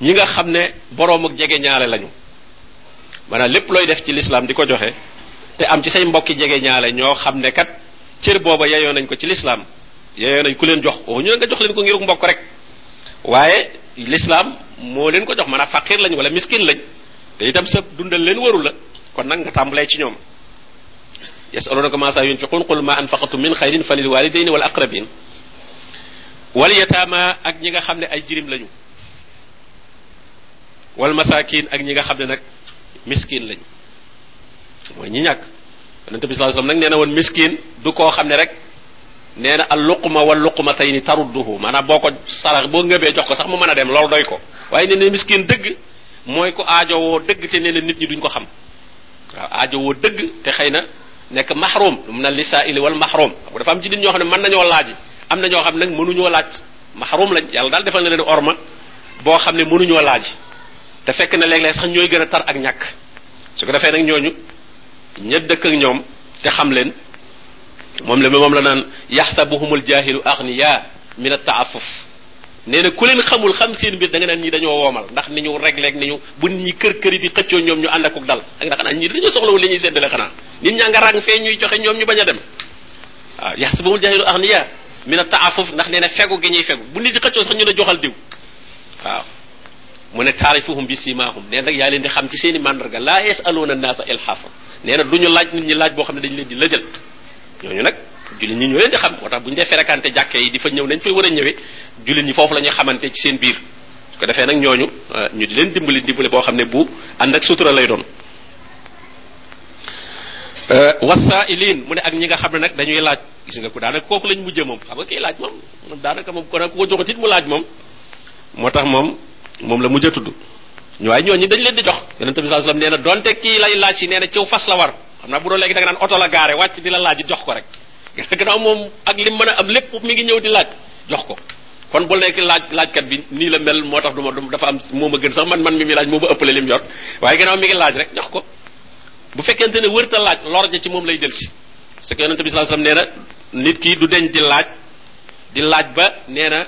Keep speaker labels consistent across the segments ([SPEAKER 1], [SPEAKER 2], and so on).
[SPEAKER 1] ñi nga xam ne boroom ak jege ñaale lañu maanaam lépp looy def ci lislaam di ko joxe te am ci say mbokki jege ñaale ñoo xam ne kat cër booba yeyoo nañ ko ci lislaam yeyoo nañ ku leen jox oo ñu nga jox leen ko ngiruk mbokk rek waaye lislaam moo leen ko jox maanaam faqir lañ wala miskin lañ te itam sa dundal leen waru la kon nag nga tàmbalee ci ñoom yasalunaka ma sa yunfiqun qul ma anfaqtum min xayrin falil walidayni wal aqrabin wal yataama ak ñi nga xam ne ay jirim lañu wal masaakin ak ñi nga xam ne nag miskin lañu mooy ñi ñàkk yonente bi sallallahu alayhi wasallam nag nee na woon miskin du koo xam ne rek nee na al luquma wal luquma tey ni tarudduhu maanaam boo ko sarax boo ngëbee jox ko sax mu mën a dem loolu doy ko waaye nee na miskin dëgg mooy ko aajowoo dëgg te nee na nit ñi duñ ko xam waaw aajo woo dëgg te xëy na nekk mahrum lu mu na lisaa ili wal mahrum xam nga dafa am ci nit ñoo xam ne mën nañoo laaj am na ñoo xam ne nag mënuñoo laaj mahrum lañ yàlla daal defal na leen orma boo xam ne mënuñoo laaj te fekk na léeg-léeg sax ñooy gën a tar ak ñàkk su ko defee nag ñooñu ña dëkk ak ñoom te xam leen moom la moom la naan yaxsabuhumul jaahilu agniya min at taafuf nee na ku leen xamul xam seen mbir da nga naan ñi dañoo woomal ndax ni ñu rek ni ñu bu nit ñi kër kër yi di xëccoo ñoom ñu ànd ak dal da nga xanaa ñi dañoo soxlawul li ñuy séddale xanaa nit ñaa nga ràng fee ñuy joxe ñoom ñu bañ a dem waaw yax si bamul jaxilu ax ni ya mi na taafuf ndax nee na fegu gi ñuy fegu bu nit di xëccoo sax ñu ne joxal diw waaw mu ne taarifuhum bi simahum nee nag yaa leen di xam ci seen i mandarga laa yasaluuna naasa ilhafa nee na du ñu laaj nit ñi laaj boo xam ne dañ leen di lëjal ñooñu nag jullit ñi ñoo leen di xam moo tax bu ñu dee ferekante jàkkee yi di fa ñëw nañ fay war a ñëwee jullit ñi foofu la ñuy xamante ci seen biir su ko defee nag ñooñu euh, ñu di leen dimbali dimbali boo xam ne bu ànd ak sutura lay doon euh, wasaa'iliin mu ne ak ñi nga xam ne nag dañuy laaj gis nga ko daanaka kooku lañ mujjee moom xam nga kiy laaj moom moom daanaka moom kon ko joxut it mu laaj moom moo tax moom moom la mujj a tudd ñu waaye ñooñu dañ leen di jox yonente bi sallallahu alayhi wasallam nee na donte kii lay laaj si nee na ciw fas la war xam naa bu doon léegi da nga naan oto la gaare wàcc di la laaj jox ko rek gis nga gannaaw moom ak lim mën a am lépp mi ngi ñëw di laaj jox ko kon bu nekk laaj laajkat bi nii la mel moo tax du ma dafa am moo ma gën sax man man mi mi laaj moo ma ëppale lim yor waaye gannaaw mi ngi laaj rek jox ko bu fekkente ne wërta laaj lor ja ci moom lay delsi parce que yonente bi sallallahu alayhi wasallam nee na nit ki du deñ di laaj di laaj ba nee na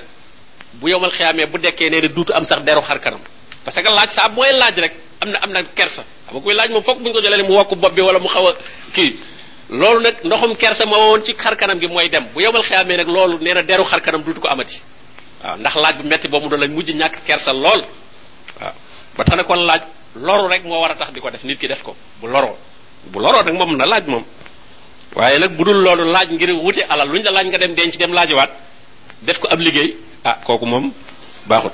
[SPEAKER 1] bu yomal xiyaamee bu dekkee nee na duutu am sax deru xar kanam parce que laaj saa mooy laaj rek am na am na kersa xam nga kuy laaj moom fokk bu ñu ko jëlee mu wokk bopp bi wala mu xaw a kii loolu nag ndoxum kersa ma woon ci xar kanam gi mooy dem bu yomal xiyaamee nag loolu nee na deru xar kanam duutu ko amati waaw ndax laaj bu metti boobu mu doon lañ mujj ñàkk kersa lool waaw ba tax na kon laaj loru rek moo war a tax di ko def nit ki def ko bu loroo bu loroo nag moom na laaj moom waaye nag bu dul loolu laaj ngir wute alal lu ñu la laaj nga dem denc dem laajiwaat def ko ab liggéey ah kooku moom baaxut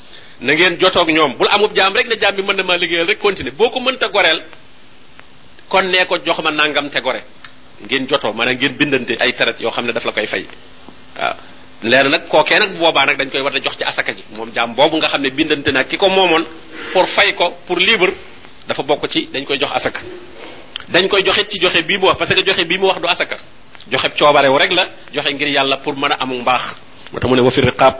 [SPEAKER 1] na ngeen jotoog ñoom bul amub jaam rek ne jaam bi mën na maa liggéeyal rek continuer boo ko mënta goreel kon nee ko jox ma nangam te gore ngeen jotoo maanaam ngeen bindante ay tarat yoo xam ne daf la koy fay waaw leer nag kookee nag boobaa nag dañ koy war a jox ci asaka ji moom jaam boobu nga xam ne bindante nag ki ko moomoon pour fay ko pour libre dafa bokk ci dañ koy jox asaka dañ koy joxe ci joxe bii mu wax parce que joxe bii mu wax du asaka joxe coobarewu rek la joxe ngir yàlla pour mën a amul mbaax moo tax mu ne wa fi riqaab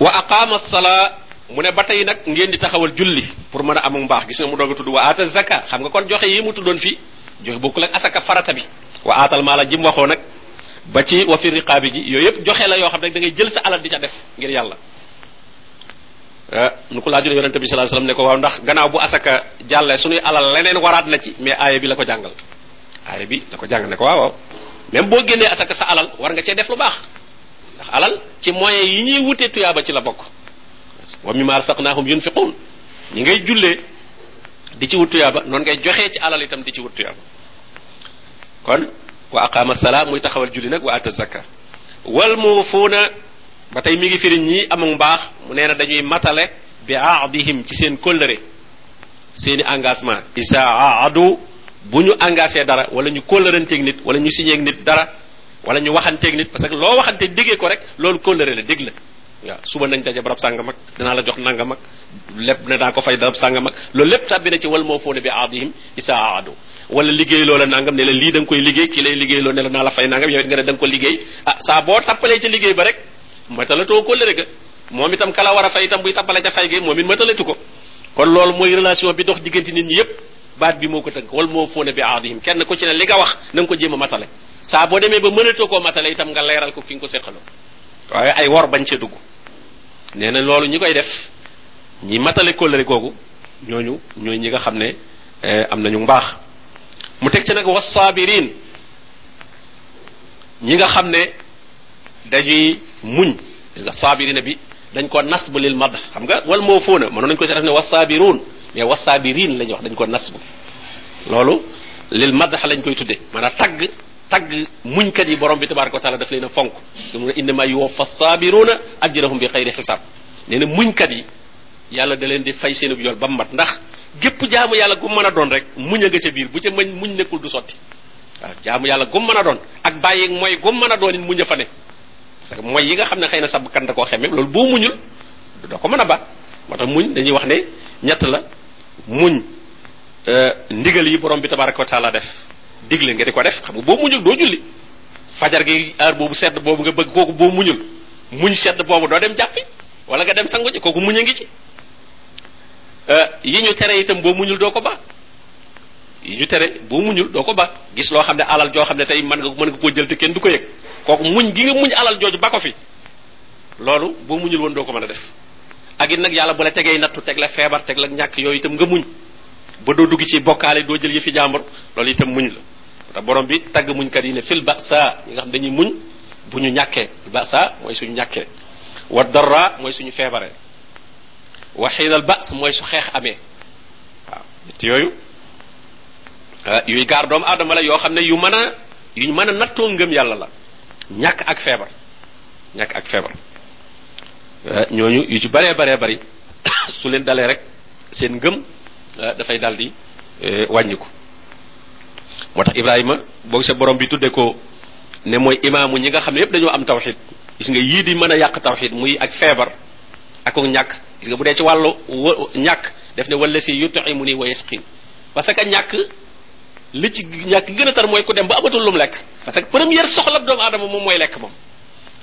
[SPEAKER 1] wa aqaama salaa mu ne ba tey nag ngeen di taxawal julli pour mën a amum baax gis nga mu doog a tudd wa aata zaka xam nga kon joxe yi mu tuddoon fii joxe bokkul ak asaka farata bi wa aatal maala jim waxoo nag ba ci wa fi riqaabi ji yooyu yëpp joxe la yoo xam ne da ngay jël sa alal di ca def ngir yàlla eh, nu ko laajoon yonente bi sallallahu alayhi wasallam ne ko waaw ndax gannaaw bu asaka jàllee suñuy alal leneen waraat na ci mais aaya bi la ko jàngal aaya bi la ko jàngal ne ko waaw waaw même boo génnee asaka sa alal war nga cee def lu baax ndax alal ci moyen yi ñuy wutee tuyaaba ci la bokk wa mimma arsaqnahum yunfiqun ñi ngay jullee di ci wut tuyaaba noonu ngay joxee ci alal itam di ci wut tuyaaba kon wa aqama salaa muy taxawal julli nag wa ata zakka wal muufuuna ba tey mi ngi firi ñi amul mbaax mu nee na dañuy matale bi aadihim ci seen kóllëre seeni engagement isa aadu bu ñu engagé dara wala ñu kóllëranteeg nit wala ñu signé nit dara wala ñu waxanteeg nit parce que loo waxante déggee ko rek loolu kóllëre la dégg la waaw suba nañ daje barab sànga mag danaa la jox nanga mag lépp ne daa ko fay darab sànga mag loolu lépp tàbbi na ci wal moo foone bi aadihim isa aado wala liggéey loola nangam ne la lii da nga koy liggéey ki lay liggéey loo ne la naa la fay nangam yow it nga ne da nga ko liggéey ah saa boo tappalee ca liggéey ba rek matalatoo kóllëre ga moom itam kala war a fay itam buy tappale ca fay gi moom it matalatu ko kon loolu mooy relation bi dox diggante nit ñi yépp baat bi moo ko tënk wal moo foone bi aadihim kenn ku ci ne li nga wax na nga ko jéem a matale saa boo demee ba mënatoo koo matale itam nga leeral ko ki nga ko seqaloo waaye ay wor bañ cee dugg nee na loolu ñi koy def ñi matale kóllëre googu ñooñu ñooy ñi nga xam ne eh, am nañu mbaax mu teg ci nag wasaabirin ñi nga xam ne dañuy muñ gis nga saabirina bi dañ ko nas bu lil mad xam nga wal moo fóona mënoon nañ ko ci def ne wasaabiruun mais wasaabiriin la ñuy wax dañ ko nas bu loolu lil mad lañ koy tudde maanaam tagg tagg muñkat yi borom bi tabaraka wa taala daf leen a fonk parce que mu ne innama yuwaffa saabiruuna ajrahum bi xayri xisaab nee na muñkat yi yàlla da leen di fay seenub yool ba mu mat ndax gépp jaamu yàlla gu mën a doon rek muñ a nga ca biir bu ca mañ muñ nekkul du sotti waaw jaamu yàlla gu mën a doon ak bàyyi mooy gu mën a doon it muñ a fa ne parce que mooy yi nga xam ne xëy na sa bakkan da koo xemem loolu boo muñul doo ko mën a ba moo tax muñ dañuy wax ne ñett la muñ euh, ndigal yi borom bi tabaraka wa taala def digle nga di ko def xam nga boo muñul doo julli fajar gi heure boobu sedd boobu nga bëgg kooku boo muñul muñ sedd boobu doo dem jàppi wala nga dem sangu ji kooku muñ a ngi ci euh, yi ñu tere itam boo muñul doo ko ba yi ñu tere boo muñul doo ko ba gis loo xam ne alal joo xam ne tey mën nga mën nga koo jël te kenn du ko yëg kooku muñ gi nga muñ alal jooju ba ko fi loolu boo muñul woon doo ko mën a def ak it nag yàlla bu la tegee nattu teg la feebar teg la ñàkk yooyu itam nga muñ ba doo dugg ci bokkaale doo jël yëfi jàmbur loolu itam muñ la te borom bi tagg muñkat yi ne fil ba saa ñi nga xam dañuy muñ bu ñu ñàkkee ba saa mooy suñu ñàkkee wa darra mooy suñu feebaree wa xiinal ba's mooy su xeex amee waaw ñett yooyu yuy gaar doomu aadama la yoo xam ne yu mën a yu mën a nattoo ngëm yàlla la ñàkk ak feebar ñàkk ak feebar ñooñu yu ci baree baree bari su leen dalee rek seen ngëm dafay dal di wàññiku moo tax Ibrahima boog sa borom bi tudde ko ne mooy imaamu ñi nga xam ne yépp dañoo am tawxid gis nga yii di mën a yàq tawxid muy ak feebar ak ñàkk gis nga bu dee ci wàllu ñàkk def ne wala si yutimu ni wa yasqin parce que ñàkk li ci ñàkk gën a tar mooy ku dem ba amatul lum lekk parce que première soxla doomu aadama moom mooy lekk moom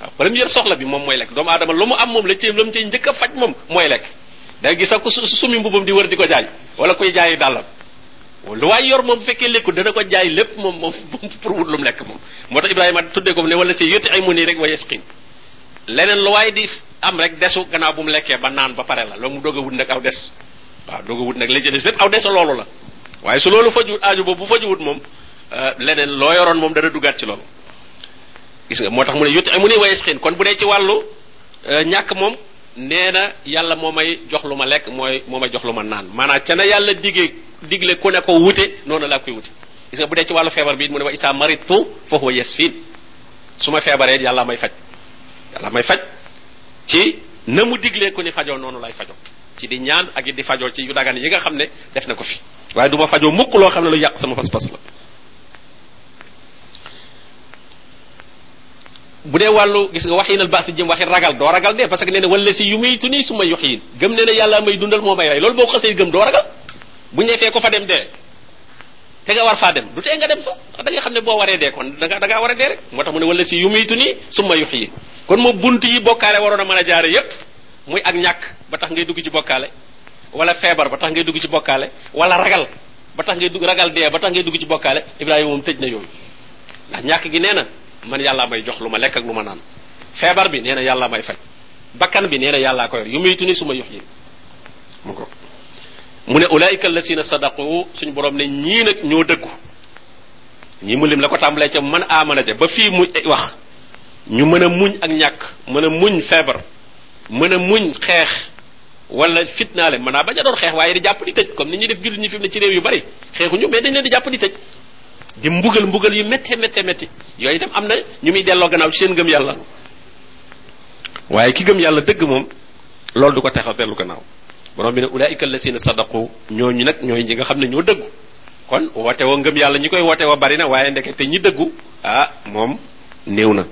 [SPEAKER 1] waaw première soxla bi moom mooy lekk doomu aadama lu mu am moom la ci lu mu ci njëkk a faj moom mooy lekk day gis ko sumi mbubam di wër di ko jaay wala kuy jaayi dàllam lu waay yor moom bu fekkee lekku dana ko jaay lépp moom moom pour wut lum lekk moom moo tax ibrahima tuddee ko ne wala si yëti ay mu nii rek wa yasqin leneen lu waaye di am rek desu gannaaw bu mu lekkee ba naan ba pare la loolu mu doog a wut nag aw des waaw doog a wut nag la ca des lépp aw des loolu la waaye su loolu fajuwut aaju boobu bu fajuwut moom euh, leneen loo yoroon moom dana duggaat ci loolu gis nga moo tax mu ne yuti mu ne wayes xiin kon bu dee ci wàllu euh, ñàkk moom nee na yàlla moo may jox lu ma lekk mooy moo may jox lu ma naan maanaam ca na yàlla diggee digle ku ne ko wute noonu laa koy wute gis nga bu dee ci wàllu feebar bi mu ne wa isaa maritu fa huwa yasfin su ma feebaree yàlla may faj yàlla may faj ci na mu diglee ko ni fajoo noonu lay fajoo ci di ñaan ak di fajoo ci yu dagan yi nga xam ne def na ko fi waaye du ma fajoo mukk loo xam ne lu yàq sama pas-pas la bu dee wàllu gis nga waxinal baasi jëm waxi ragal doo ragal dee parce que nee na wala si yu muy tuni su ma yox yin gëm ne ne yàlla may dundal moo may rey loolu boo xasee gëm doo ragal bu ñeefee ko fa dem dee te nga war faa dem du tee nga dem fa ndax da nga xam ne boo waree dee kon da nga da ngaa war a dee rek moo tax mu ne wala si yu muytu nii summa yux yi kon moo bunt yi bokkaale waroon a mën a jaare yépp muy ak ñàkk ba tax ngay dugg ci bokkaale wala feebar ba tax ngay dugg ci bokkaale wala ragal ba tax ngay dugg ragal dee ba tax ngay dugg ci bokkaale Ibrahima moom tëj na yooyu ndax ñàkk gi nee na man yàllaa may jox lu ma lekk ak lu ma naan feebar bi nee na yàllaa may faj bakkan bi nee na yàllaa ko yor yu muytu nii summa yux yi mu ko mu ne ulaayika allasina sadaqu suñu borom ne ñii nag ñoo dëggu ñi mu lim la ko tàmbalee ca man amana ca ba fii mu wax ñu mën a muñ ak ñàkk mën a muñ feebar mën a muñ xeex wala fitnaale mën naa bañ a doon xeex waaye di jàpp di tëj comme ni ñuy def jullit ñi fi mu ne ci réew yu bari xeexuñu mais dañ leen di jàpp di tëj di mbugal mbugal yu méttee méttee métti yooyu itam am na ñu muy delloo gannaaw ci seen ngëm yàlla waaye ki gëm yàlla dëgg moom loolu du ko texal dellu gannaaw borom bi ne ulaika allasina sadaqu ñooñu nag ñooy ñi nga xam ne ñoo dëggu kon woote woo ngëm yàlla ñi koy woote woo bari na waaye ndeke te ñi dëggu ah moom néew na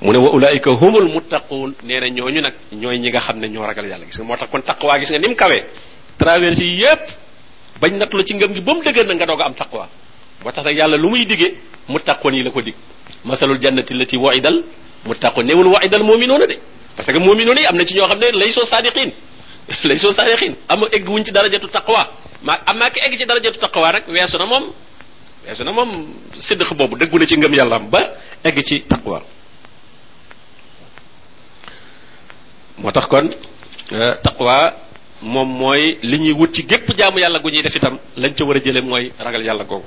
[SPEAKER 1] mu ne wa ulaika humul muttaquun nee na ñooñu nag ñooy ñi nga xam ne ñoo ragal yàlla gis nga moo tax kon taqwa gis nga ni mu kawee traversé yi yépp bañ natt la ci ngëm gi ba mu dëgër na nga doog a am taqwa moo tax nag yàlla lu muy digee muttaquun yi la ko dig masalul jannati lati waidal muttaquun newul waidal muminuuna de parce que mu'minuna yi am na ci ñoo xam ne lay soo saadiqin lay soo saadiqin am egg wuñ ci darajatu taqwa ma am naa ki egg ci darajatu taqwa rek weesu na moom weesu na moom siddiq boobu dëggu na ci ngëm yàllaam ba egg ci taqwa moo tax kon euh, taqwa moom mooy li ñuy wut ci gépp jaamu yàlla gu ñuy def itam lañ ca war a jële mooy ragal yàlla googu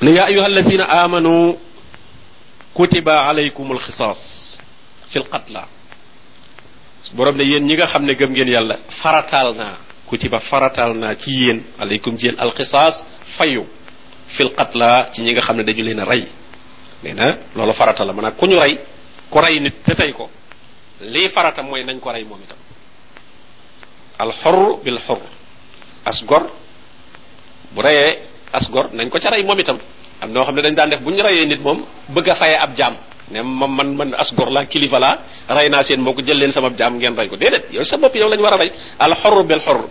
[SPEAKER 1] ne yaa ayuha alladina amanu kutiba alaykumul xisaas fil qatla borom ne yéen ñi nga xam ne gëm ngeen yàlla farataal naa kutiba farataal naa ci yéen alaykum ci yéen alxisaas fayu fil qatla ci ñi nga xam ne dañu leen a rey nee na loolu farata la maanaam ku ñu rey ku rey nit te tey ko lii farata mooy nañ ko rey moom itam alxor bil xor as gor bu reyee as gor nañ ko ca rey moom itam am noo xam ne dañ daan def bu ñu reyee nit moom bëgg a fayee ab jaam ne ma man man as gor la kilifa laa rey naa seen mbokk jël leen sama jaam ngeen rey ko déedéet yow sa bopp yow lañ war a rey al xorru bil xorr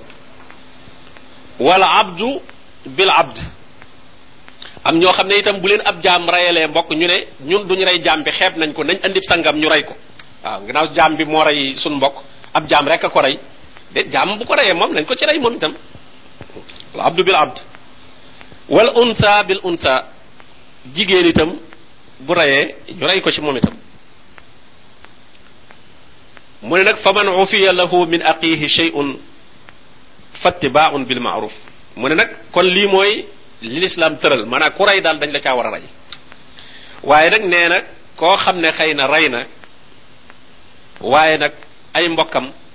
[SPEAKER 1] wala abdu bil abd am ñoo xam ne itam bu leen ab jaam reyalee mbokk ñu ne ñun duñ rey jaam bi xeeb nañ ko nañ andib sangam ñu rey ko waaw ginnaaw jaam bi moo rey suñ mbokk ab jaam rek a ko rey de jaam bu ko reyee moom nañ ko ci rey moom itam al abdu bil abd wal unsa bil unsa jigéen itam bu reyee ñu rey ko ci moom itam mu ne nag fa man ufiya lahu min aqihi shay'un fattibaaun bil maaruf mu ne nag kon lii mooy li lislaam tëral maanaam ku rey daal dañ la caa war a rey waaye nag nee na koo xam ne xëy na rey na waaye nag ay mbokkam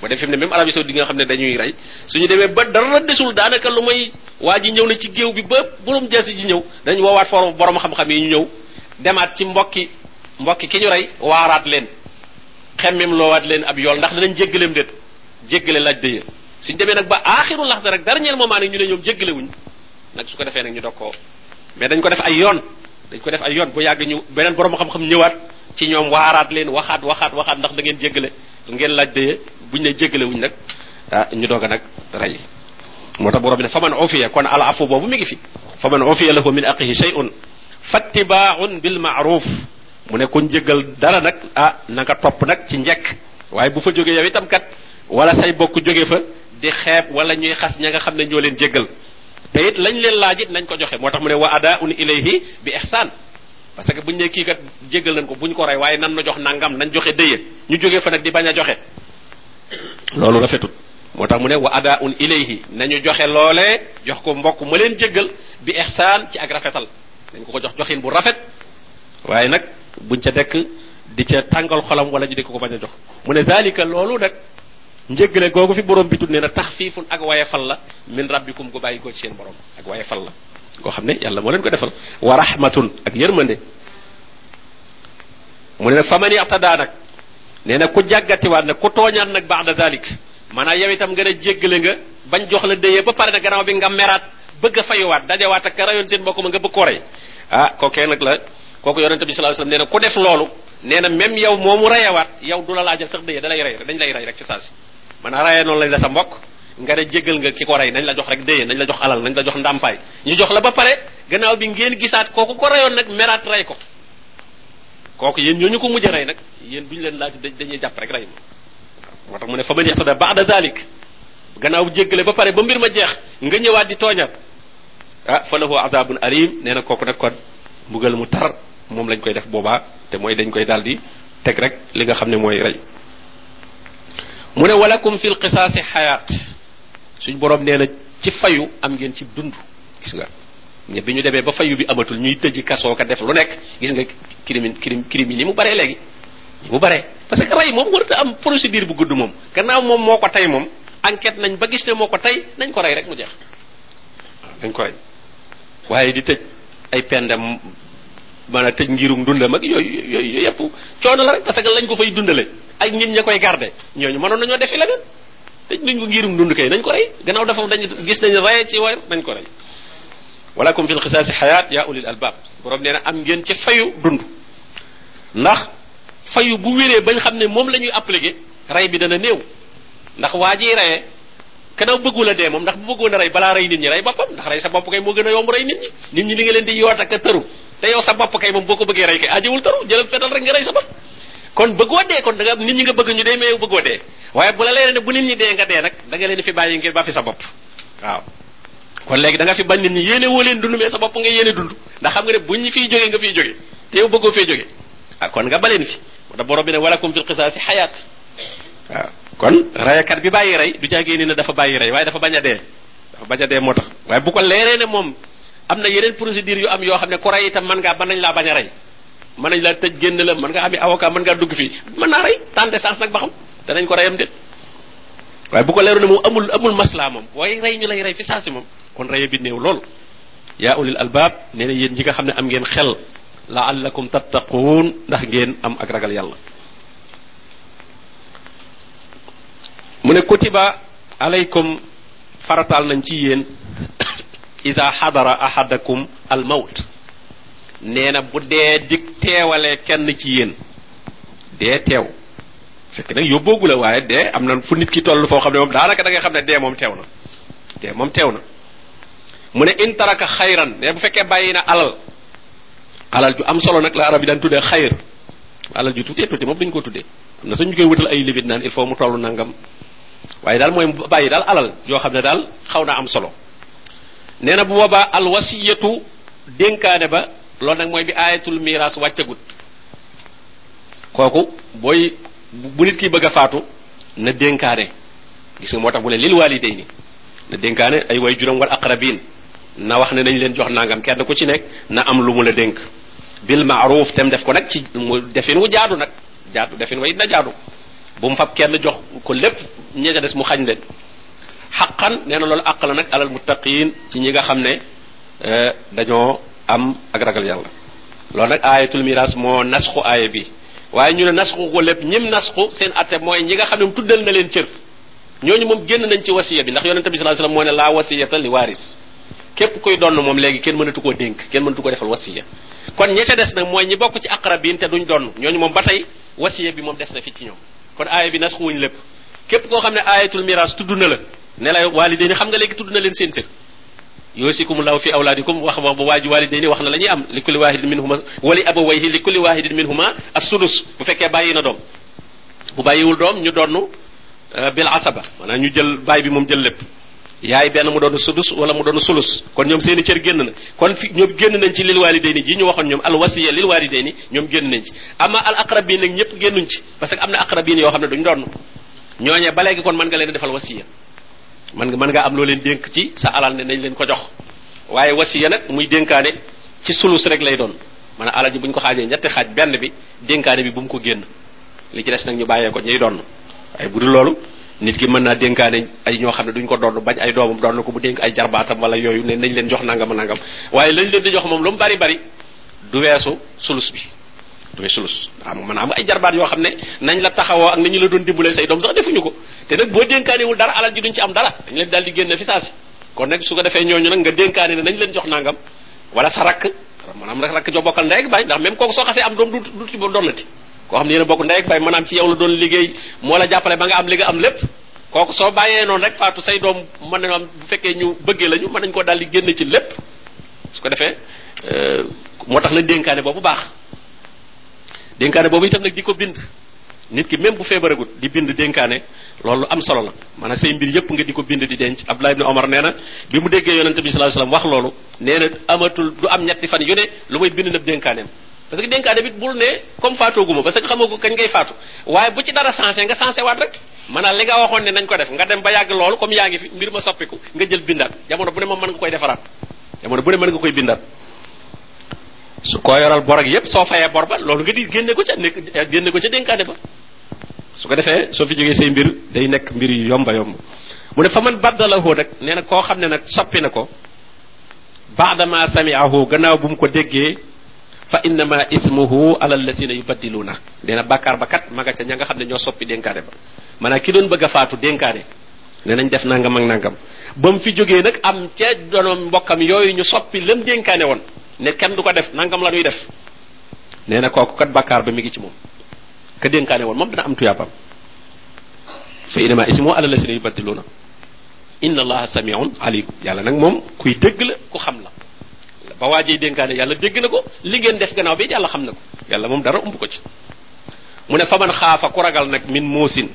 [SPEAKER 1] bu defee ne même Arabie Saoudite nga xam ne dañuy rey suñu demee ba dara desul daanaka lu may waa ji ñëw na ci géew bi ba borom jasi ji ñëw dañ woowaat for borom xam-xam yi ñu ñëw demaat ci mbokki mbokki ki ñu rey waaraat leen xemmem loowaat leen ab yool ndax danañ jéggaleem déet jéggale laaj dëye suñ demee nag ba aaxiru laxda rek dernier moment nag ñu ne ñoom jéggale wuñ nag su ko defee nag ñu dog ko mais dañ ko def ay yoon dañ ko def ay yoon bu yàgg ñu beneen borom xam-xam ñëwaat ci ñoom waaraat leen waxaat waxaat waxaat ndax da ngeen jéggale ngeen laaj de buñ ne jéggale wuñ nag ah ñu doog a nag rey moo tax borom bi ne faman ufiya kon al afu boobu mi ngi fi faman ufiya lahu min aqihi shay'un fattiba'un bil ma'ruf mu ne ko njëgal dara nag ah na nga topp nag ci njekk waaye bu fa jógee yow itam kat wala say bokk jóge fa di xeeb wala ñuy xas ña nga xam ne ñoo leen jéggal te it lañ leen laaj it nañ ko joxe moo tax mu ne wa adaun ilayhi bi ihsan parce que buñ ne kii kat jéggal nañ ko buñ ko rey waaye nan na jox nangam nañ joxe dëye ñu jógee fa nag di bañ a joxe loolu rafetut moo tax mu ne wa ada un ilayhi nañu joxe loolee jox ko mbokk ma leen jéggal bi ihsaan ci ak rafetal dañ ko ko jox joxin bu rafet waaye nag buñ ca dekk di ca tàngal xolam wala ñu di ko ko bañ a jox mu ne zalika loolu nag njéggale googu fi borom bi tudd nee na taxfiifun ak wayefal la min rabbikum gu bàyyi ko ci seen borom ak wayefal la koo xam ne yàlla moo leen ko defal wa rahmatun ak yërmande mu ne nag fa man ixtadaa nag nee na ku jàggatiwaat nag ku tooñaat nag baada zalik maanaam yow itam nga ne jéggale nga bañ jox la déyee ba pare na gannaaw bi nga meraat bëgg a fayuwaat dajawaat ak rayoon seen mbokk ma nga bëgg ko rey ah kookee nag la kooku yonente bi sallallahu alayhi wasallam nee na ku def loolu nee na même yow moomu reyewaat yow du la laajal sax déyee da lay rey dañ lay rey rek ci saa si man a rayee noonu lañ la sa mbokk nga ne jéggal nga ki ko rey nañ la jox rek déyee nañ la jox alal nañ la jox ndàmpaay ñu jox la ba pare gannaaw bi ngeen gisaat kooku ko reyoon nag meraat rey ko kooku yéen ñooñu ko mujj a rey nag yéen duñu leen laaj dañuy jàpp rek rey ma moo tax mu ne fa man yaxtada ba'da zalik gannaaw jéggale ba pare ba mbir ma jeex nga ñëwaat di tooñat ah fa lahu azabun alim nee na kooku nag kon mbugal mu tar moom lañ koy def boobaa te mooy dañ koy daal di teg rek li nga xam ne mooy rey mu ne walakum fil qisaasi xayaat suñ borom nee na ci fayu am ngeen ci dund gis nga ne bi ñu demee ba fayu bi amatul ñuy tëj kasoo ka def lu nekk gis nga crime crime crime yi ni mu baree léegi ni mu baree parce que rey moom warta am procédure bu gudd moom gannaaw moom moo ko tey moom enquête nañ ba gis ne moo ko tey nañ ko rey rek mu jeex dañ ko rey waaye di tëj ay pendam maanaam tëj ngirum dundam ak yooyu yooyu yëpp coono la rek parce que lañ ko fay dundale ak nit ña koy garde ñooñu mënoon nañoo defi leneen tëj nañ ko ngirum dund kay nañ ko rey gannaaw dafa dañ gis nañ reye ci war nañ ko rey walakum fil xisaasi xayaat yaa ulil albaab borom nee na am ngeen ci fayu dund ndax fayu bu wéree bañ xam ne moom la ñuy appliqué rey bi dana néew ndax waa ji reye gannaaw bëggul a dee moom ndax bu bëggoon a rey balaa rey nit ñi rey boppam ndax rey sa bopp kay moo gën a yomb rey nit ñi nit ñi li nga leen di yoot ak a tëru te yow sa bopp kay moom boo ko bëggee rey kay ajewul tëru jëlal fetal rek nga rey sa bopp kon bëggoo dee kon da nga nit ñi nga bëgg ñu dee mais yow bëggoo dee waaye bu la leer ne bu nit ñi dee nga dee nag da nga leen fi bàyyi ngir ba fi sa bopp waaw kon léegi da nga fi bañ nit ñi yéene woo leen dund mais sa bopp nga yéene dund ndax xam nga ne buñ ñu fiy jógee nga fiy jógee te yow bëggoo fee jógee ah kon nga baleen fi da borom bi ne walakum fil qisaasi xayaat waaw kon rayakat bi bàyyi rey du caa génne ne dafa bàyyi rey waaye dafa bañ a dee dafa bañ a dee moo tax waaye bu ko leeree ne moom am na yeneen procédure yu am yoo xam ne ku rey itam mën ngaa mën nañ laa bañ a rey mën nañ laa tëj génn la mën nga am i avocat mën ngaa dugg fii mën naa rey tant de sens nag ba xam danañ ko reyam déet waaye bu ko leeru ne moom amul amul maslaa moom waaye rey ñu lay rey fi saa si moom kon reye bi néew lool yaa ulil albaab nee na yéen ñi nga xam ne am ngeen xel laallakum tattaquun ndax ngeen am ak ragal yàlla mu ne kutiba alaykum farataal nañ ci yéen ida xadara ahadakum al mawt nee na bu dee dik teewalee kenn ci yéen dee teew fekk nag yóbboogu la waaye dee am na fu nit ki toll foo xam ne moom daanaka da ngay xam ne dee moom teew na dee moom teew na mu ne in taraka xayran ne bu fekkee bàyyi na alal alal ju am solo nag la arab yi daan tuddee xayr alal ju tuutee tuuti moom dañu ko tuddee am na sax ñu koy wutal ay limite naan il faut mu tollu nangam waaye daal mooy mu bàyyi daal alal yoo xam ne daal xaw naa am solo nee na bu boobaa al wasiyatu dénkaane ba loolu nag mooy bi aayatul miraas wàccagut kooku booy bu nit ki bëgg a faatu na dénkaane gis nga moo tax mu ne lil waalidayni na dénkaane ay way juróom wal aqrabin na wax ne nañ leen jox nangam kenn ku ci nekk na am lu mu la dénk bil maaruf tem def ko nag ci mu defin wu jaadu nag jaadu defin way na jaadu bu mu fab kenn jox ko lépp ñi nga des mu xañ leen xaqan nee na loolu àq la nag alal muttaqiin ci ñi nga xam ne eh, dañoo am ak ragal yàlla loolu nag aayatul miraas moo nasxu aaya bi waaye ñu ne nasxu ko lépp ñim nasxu seen atte mooy ñi nga xam ne mu tuddal na leen cër ñooñu moom génn nañ ci wasiya bi ndax yonente bi sallallahu alayhi wasallam moo ne laa wasiyata li waaris képp kuy donn moom léegi kenn mënatu koo dénk kenn mënatu ko defal wasiya kon ña ca des nag mooy ñi bokk ci aqrabin te duñ donn ñooñu moom ba tey wasiya bi moom des na fi ci ñoom kon aaya bi nas xuwuñ lépp képp koo xam ne aayatul miraas tudd na la ne la waalidayni xam nga léegi tudd na leen seen cër yuusikumullahu fi awlaadikum wax wax ba waaju waalidayni wax na la ñuy am li kulli waahidin minhuma wali abawayhi li kulli waahidin minhuma as-sudus bu fekkee bàyyi na doom bu bàyyiwul doom ñu donn bil asaba maanaam ñu jël baay bi moom jël lépp yaay benn mu doon sudus wala mu doon sulus kon ñoom seeni cër génn na kon fi ñoom génn nañ ci lil waalidayni ji ñu waxoon ñoom al wasiya lil waalidayni ñoom génn nañ ci ama al aqrabin nag ñëpp génnuñ ci parce que am na aqrabin yoo xam ne duñ doon ñooñee ba léegi kon mën nga leen defal wasiya man nga mën ngaa am loo leen dénk ci sa alal ne nañ leen ko jox waaye wasiya nag muy dénkaane ci sulus rek lay doon maanaam alal ji bu ñu ko xaajee ñetti xaaj benn bi dénkaane bi bu mu ko génn li ci des nag ñu bàyyee ko ñuy doon waaye bu dul loolu nit ki mën naa dénkaane ay ñoo xam ne duñ ko doon bañ ay doomam doon ko mu dénk ay jarbaatam wala yooyu ne nañ leen jox nangam nangam waaye lañ leen di jox moom lu mu bari bari du weesu sulus bi du weesu sulus am mën a am ay jarbaat yoo xam ne nañ la taxawoo ak nañu la doon dimbalee say doom sax defuñu ko te nag boo dénkaanewul dara alal ji duñ ci am dara dañ leen daal di génne fi saasi kon nag su ko defee ñooñu nag nga dénkaane ne nañ leen jox nangam wala sa rakk maanaam rek rakk joo bokkal ndey ak baay ndax même kooku soo xasee am doom du du ci donnati koo xam ne yéen a bokk ndey ak bay maanaam ci yow la doon liggéey moo la jàppale ba nga am li nga am lépp kooku soo bàyyee noonu rek faatu say doom mën nañu am bu fekkee ñu bëggee lañu mën nañu ko daal di génne ci lépp su ko defee euh, moo tax nag dénkaane boobu baax dénkaane boobu itam nag di ko bind nit ki même bu feebaragut di bind dénkaane loolu am solo la maanaam say mbir yëpp nga di ko bind di denc Abdullah ibn Omar nee na bi mu déggee yonente bi sallallahu alayhi wasallam wax loolu nee na amatul du am ñetti fan yu ne lu muy bind na dénkaaneem parce que dénkaane bi bul ne comme faatooguma parce que xamagu kañ ngay faatu waaye bu ci dara sensé nga sensé waat rek maanaam li nga waxoon ne nañ ko def nga dem ba yàgg loolu comme yaa ngi fi mbir ma soppiku nga jël bindaat jamono bu ne moom mën nga koy defaraat jamono bu ne mën nga koy bindaat su ko yoral bor ak yépp soo fayee bor ba loolu nga di génne ko ca nekk génne ko ca dénkaane ba su ko defee soo fi jógee say mbir day nekk mbir yu yomba yomb mu ne fa man baddalahu nag nee na koo xam ne nag soppi na ko baadama samiahu gannaaw bu mu ko déggee fa innama ismuhu ala allasina yubaddiluuna nee na bàkkaar ba kat ma nga ca ña nga xam ne ñoo soppi dénkaane ba maanaam ki doon bëgg a faatu dénkaane ne nañ def nangam ak nangam ba mu fi jógee nag am ca donoom mbokkam yooyu ñu soppi lëm dénkaane woon ne kenn du ko def nangam la ñuy def nee na kooku kat bàkkaar ba mi ngi ci moom ka dénkaane woon moom dana am tuyaabam fa innama ismuhu ala allasina yubaddiluuna inna allaha samiun alim yàlla nag moom kuy dégg la ku xam la ba waajee dénkaane yàlla dégg na ko li ngeen def gannaaw bi yàlla xam na ko yàlla moom dara umb ko ci mu ne faman xaafa ku ragal nag min moosin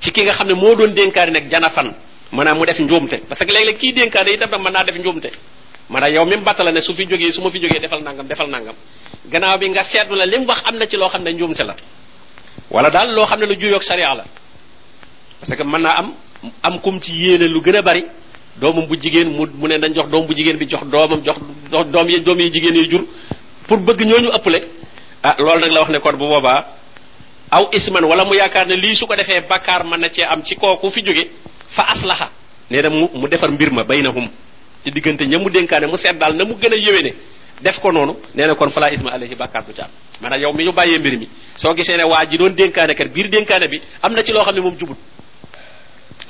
[SPEAKER 1] ci ki nga xam ne moo doon dénkaane nag janafan maanaam mu def njuumte parce que léeg-léeg kii dénkaane itam tam mën naa def njuumte maanaam yow même battala ne su fi jógee su ma fi jógee defal nangam defal nangam gannaaw bi nga seetlu la li mu wax am na ci loo xam ne njuumte la wala daal loo xam ne lu juyoog sariya la parce que mën naa am am kum ci yéene lu gën a bari doomam bu jigéen mu mu ne dañ jox doom bu jigéen bi jox doomam jox jox doom yi doom yi jigéen yi jur pour bëgg ñooñu ëpple ah loolu nag la wax ne kon bu boobaa aw isman wala mu yaakaar ne lii su ko defee bakkaar mën na cee am ci kooku fi jóge fa aslaha nee na mu mu defar mbir ma baynahum ci diggante ña mu dénkaane mu seet daal na mu gën a yéwéne def ko noonu nee na kon fala isma alayhi bakkaar du ca am maanaam yow mi ñu bàyyee mbir mi soo gisee ne waa ji doon dénkaane kat biir dénkaane bi am na ci loo xam ne moom jubut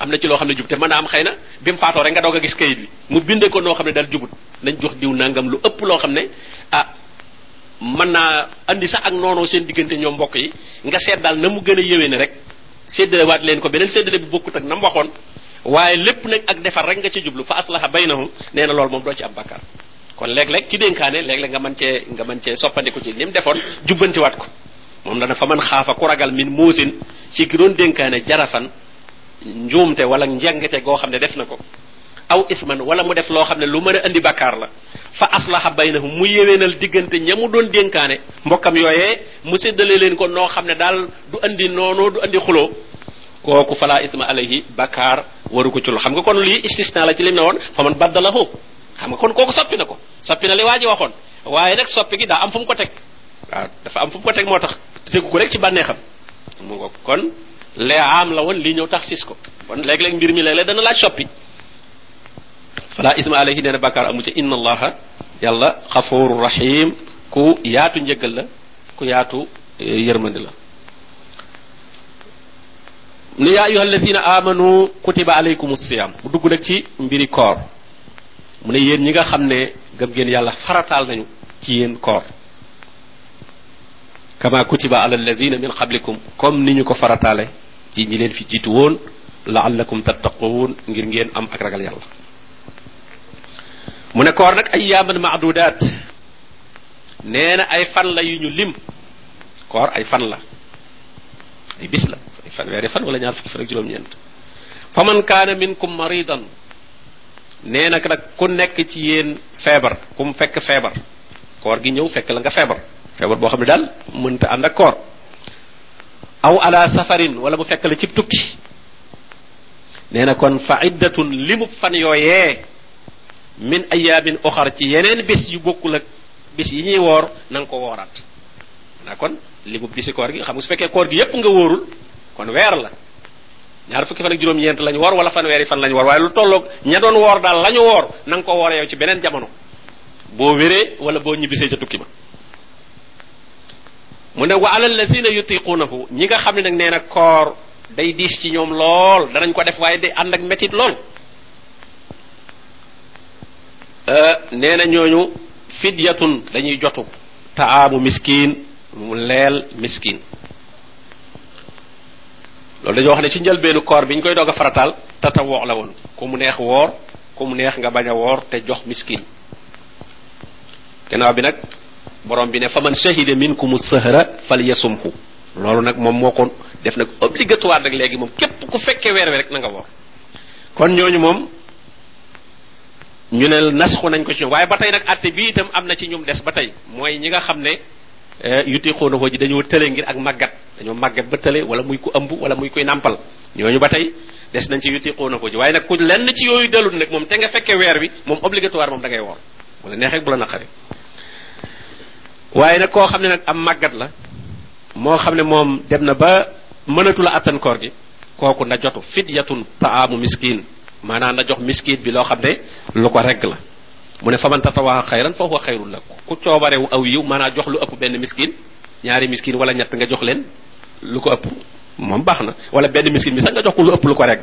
[SPEAKER 1] am na ci loo xam ne jub te mën naa am xëy na bi mu faatoo rek nga doog a gis kayit bi mu binde ko noo xam ne daal jubut nañ jox diw nangam lu ëpp loo xam ne ah mën naa andi sax ak noonoo seen diggante ñoom mbokk yi nga seet daal na mu gën a yëwee ne rek séddale waat leen ko beneen séddale bu bokkut ak na mu waxoon waaye lépp nag ak defar rek nga ci jublu fa aslaha baynahum nee na loolu moom doo ci am bakkaar kon léeg-léeg ci dénkaane léeg-léeg nga mën cee nga mën cee soppandiku ci ni mu defoon jubbantiwaat ko moom dana fa man xaafa ku ragal min muusin ci ki doon dénkaane jarafan njuumte wala njengte goo xam ne def na ko aw isman wala mu def loo xam ne lu mën a indi bakkaar la fa aslaha baynahum mu yéwénal diggante ña mu doon dénkaane mbokkam yooyee mu séddale leen ko noo xam ne daal du indi noonoo du indi xuloo kooku fala isma alayhi bakkaar waru ko ci lu xam nga kon lii istisna la ci lim ne woon fa man baddalahu xam nga kon kooku soppi na ko soppi na li waa ji waxoon waaye nag soppi gi daa am fu mu ko teg waaw dafa am fu mu ko teg moo tax tegu ko rek ci bànneexam mu ngoog kon lee am la woon lii ñëw tax sis ko kon léeg-léeg mbir mi léeg-léeg dana laaj soppi fala isma alayhi nee na bàkkaar amu ca inna allaha yàlla xafooru rahim ku yaatu njëggal la ku yaatu eh, yërmandi la ne yaa ayuha alladina amanu kutiba alaykum siyam bu dugg nag ci mbiri koor mu ne yéen ñi nga xam ne gëm ngeen yàlla farataal nañu ci yéen koor kama kutiba ala alladina min qablikum comme ni ñu ko farataale ci ñi leen fi jiitu woon laallakum tattaquun ngir ngeen am ak ragal yàlla mu ne koor nag ay yaaman maadudaat nee na ay fan la yu ñu lim koor ay fan la ay bis la ay fan weeri fan wala ñaar fukki fan ak juróom-ñeent fa man kaana minkum maridan nee na nag ku nekk ci yéen feebar ku mu fekk feebar koor gi ñëw fekk la nga feebar feebar boo xam ne daal mënta ànd ak koor aw ala safarin wala mu fekk la cib tukki nee na kon fa iddatun limu fan yooyee min ayaamin oxar ci yeneen bis yu bokkul ak bis yi ñuy woor na nga ko wooraat na kon limu bisi koor gi xam nga su fekkee koor gi yépp nga wóorul kon weer la ñaar fukki fan ak juróom ñeent lañ woor wala fanweeri fan lañ woor waaye lu tolloog ña doon woor daal lañu woor na nga ko woore yow ci beneen jamono boo wéree wala boo ñibbisee ca tukki ba mu ne wa alal lazina yutiqunahu ñi nga xam ne nag nee na koor day diis ci ñoom lool danañ ko def waaye day ànd ak métit lool euh, nee na ñooñu fidyatun dañuy jotu taamu miskin mu leel miskin loolu dañoo wax ne ci njëlbeenu koor bi ñu koy doog a farataal tatawoo la woon ku mu neex woor ku mu neex nga bañ a woor te jox miskin gannaaw bi nag borom bi ne faman shahida minkum sahra falyasumhu loolu nag moom moo ko def nag obligatoire nag léegi moom képp ku fekkee weer wi rek na nga woor kon ñooñu moom ñu ne nasxu nañ ko ci ñoom waaye ba tey nag atte bi itam am na ci ñum des ba tey mooy ñi nga xam ne eh, yuti xoona ko ji dañoo tële ngir ak màggat dañoo màggat ba tële wala muy ku ëmb wala muy kuy nàmpal ñooñu ba tey des nañ ci yuti xoona ko ji waaye nag ku lenn ci yooyu dalul nag moom te nga fekke weer bi moom obligatoire moom da ngay woor bu la neexee bu la naqari waaye nag koo xam ne nag am màggat la moo xam ne moom dem na ba mënatu la attan koor gi kooku na jotu fidyatun taamu miskin maanaam na jox miskin bi loo xam ne lu ko regg la mu ne faman tatawaa xayran fa huwa xayrun la ku coobarewu aw yiw maanaa jox lu ëpp benn miskin ñaari miskin wala ñett nga jox leen lu ko ëpp moom baax na wala benn miskin bi sax nga jox ko lu ëpp lu ko regg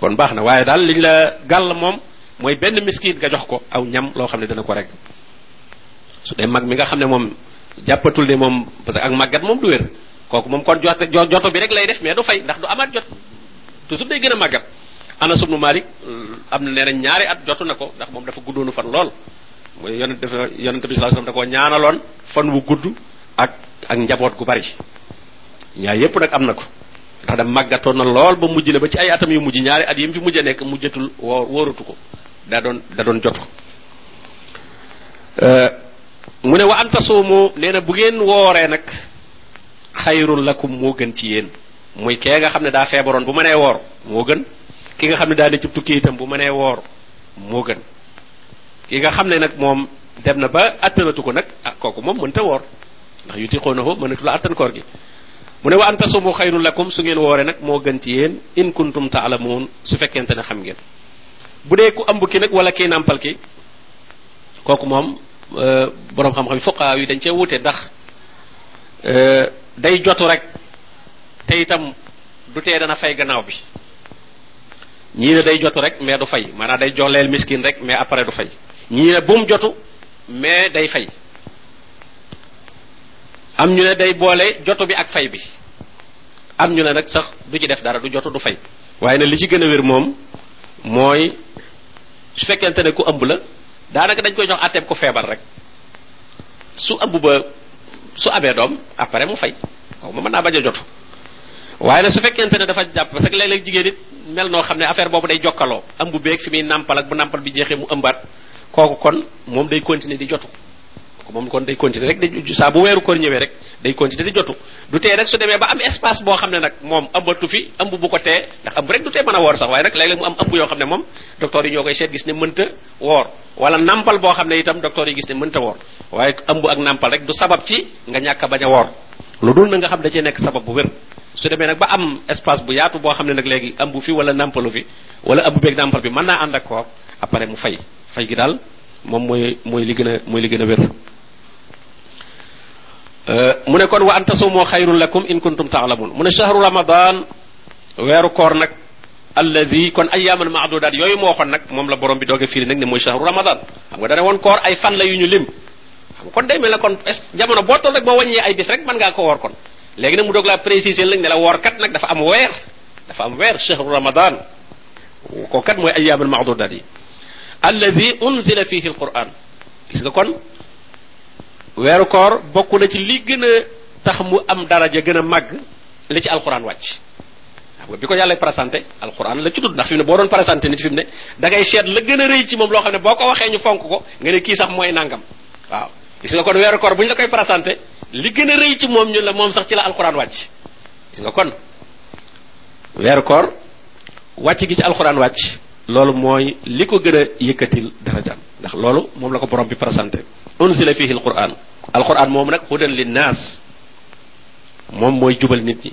[SPEAKER 1] kon baax na waaye daal liñ la gàll moom mooy benn miskin nga jox ko aw ñam loo xam ne dana ko regg su dee mag mi nga xam ne moom jàppatul ne moom parce que ak màggat moom du wér kooku moom kon jot joto bi rek lay def mais du fay ndax du amaat jot toujours day gën a màggat Anas ibnu Malik am na nee nañ ñaari at jotu na ko ndax moom dafa guddoonu fan lool mooy yonent dafa yonent bi sallallahu alayhi wasallam da ko ñaanaloon fan wu gudd ak ak njaboot gu bari ñaar yépp nag am na ko ndax da màggatoon na lool ba mujj na ba ci ay atam yu mujj ñaari at yi mu fi mujj a nekk mujjatul woo wóoratu ko daa doon da doon jotu mu ne wa antasuumu nee na bu ngeen wooree nag xayrun lakum moo gën ci yéen muy kee nga xam ne daa feebaroon bu mënee woor moo gën ki nga xam ne daa ne ci tukki itam bu mënee woor moo gën ki nga xam ne nag moom dem na ba attanatu ko nag ah kooku moom mënta woor ndax yu tixoonahu mënatu la attan koor gi mu ne wa an tasumu xayrun lakum su ngeen wooree nag moo gën ci yéen in kuntum taalamuun su fekkente ne xam ngeen bu dee ku ëmb ki nag wala kii nàmpal ki kooku moom boroom xam-xam yi fuqaa yi dañ cee wuute ndax day jotu rek te itam du tee dana fay gannaaw bi ñii ne day jotu rek mais du fay maanaam day jox leel miskin rek mais après du fay ñii ne bum jotu mais day fay am ñu ne day boole jotu bi ak fay bi am ñu ne nag sax du ci def dara du jotu du fay waaye nag li ci gën a wér moom mooy su fekkente ne ku ëmb la daanaka dañ koy jox àtteeb ku feebar rek su ëmb ba su amee doom après mu fay xaw ma mën naa bañ a jot waaye nag su fekkente ne dafa jàpp parce que léeg-léeg jigéen it mel noo xam ne affaire boobu day jokkaloo ëmb beeg fi muy nàmpal ak bu nàmpal bi jeexee mu ëmbaat kooku kon moom day continuer di jotu moom kon day continuer rek day saa bu weeru koor ñëwee rek day continuer di jotu du tee rek su demee ba am espace boo xam ne nag moom ëmbatu fi ëmb bu ko tee ndax ëmb rek du tee mën a woor sax waaye nag léeg-léeg mu am ëmb yoo xam ne moom docteur yi ñoo koy seet gis ne mënta woor wala nàmpal boo xam ne itam docteur yi gis ne mënta woor waaye ëmb ak nàmpal rek du sabab ci nga ñàkk a bañ a woor lu dul na nga xam da cee nekk sabab bu wér su demee nag ba am espace bu yaatu boo xam ne nag léegi ëmb fi wala nàmpalu fi wala ëmb beeg nàmpal bi mën naa ànd ak koor après mu fay fay gi daal moom mooy mooy li gën a mooy li gën a wér mu ne kon wa an tasumu xayrun lakum in kuntum taalamun mu ne shahru ramadan weeru koor nag allazi kon ayyaman ma'dudat yoy mo xon nak mom la borom bi doge firi nak ne moy shahru ramadan xam nga dara won koor ay fan la yu ñu lim xam kon day mel kon jamono bo tol rek bo wagne ay bis rek man nga ko wor kon legi nak mu dog la préciser nak ne la wor kat nak dafa am wer dafa am wer shahru ramadan ko kat moy ayyaman ma'dudat yi allazi unzila fihi alquran gis nga kon weeru koor bokku na ci li gëna tax mu am daraja gëna mag li ci alquran wacc xam nga bi ko yàlla présenté alquran la ci tudd ndax fi mu ne boo doon présenté nit fi mu ne da ngay seet la gën a rëy ci moom loo xam ne boo ko waxee ñu fonk ko nga ne kii sax mooy nangam waaw gis nga kon weeru koor bu ñu la koy présenté li gën a rëy ci moom ñu la moom sax ci la alquran wàcc gis nga kon weeru koor wàcc gi ci alquran wàcc loolu mooy li ko gën a yëkkatil darajaam ndax loolu moom la ko borom bi présenté unzila fihi alquran alquran moom nag hudan linnaas moom mooy jubal nit ñi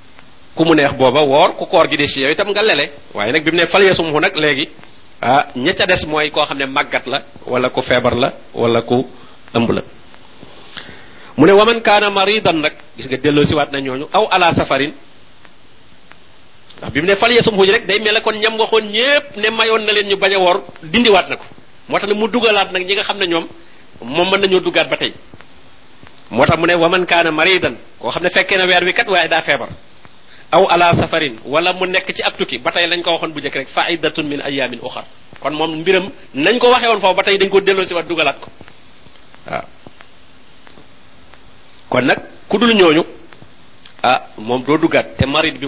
[SPEAKER 1] ku mu neex booba woor ku koor gi des yow itam nga lele waaye nag bi mu ne fal yasumhu nag léegi ah ña ca des mooy koo xam ne màggat la wala ku feebar la wala ku ëmb la mu ne waman kaana maridan nag gis nga delloo siwaat na ñooñu aw ala safarin ndax bi mu ne fal yasum xuj rek day mel ne kon ñam waxoon ñépp ne mayoon na leen ñu bañ a woor dindiwaat na ko moo tax ne mu dugalaat nag ñi nga xam ne ñoom moom mën nañoo duggaat ba tey moo tax mu ne waman kaana maridan koo xam ne fekkee na weer wi kat waaye daa feebar aw ala safarin wala mu nekk ci ab tukki ba tey lañ ko waxoon bu njëkk rek faidatun min ayamin uxar kon moom mbiram nañ ko waxee woon foofu ba tey dañ ko delloo si waat dugalaat ko waaw kon nag ku dul ñooñu ah moom doo duggaat te marid bi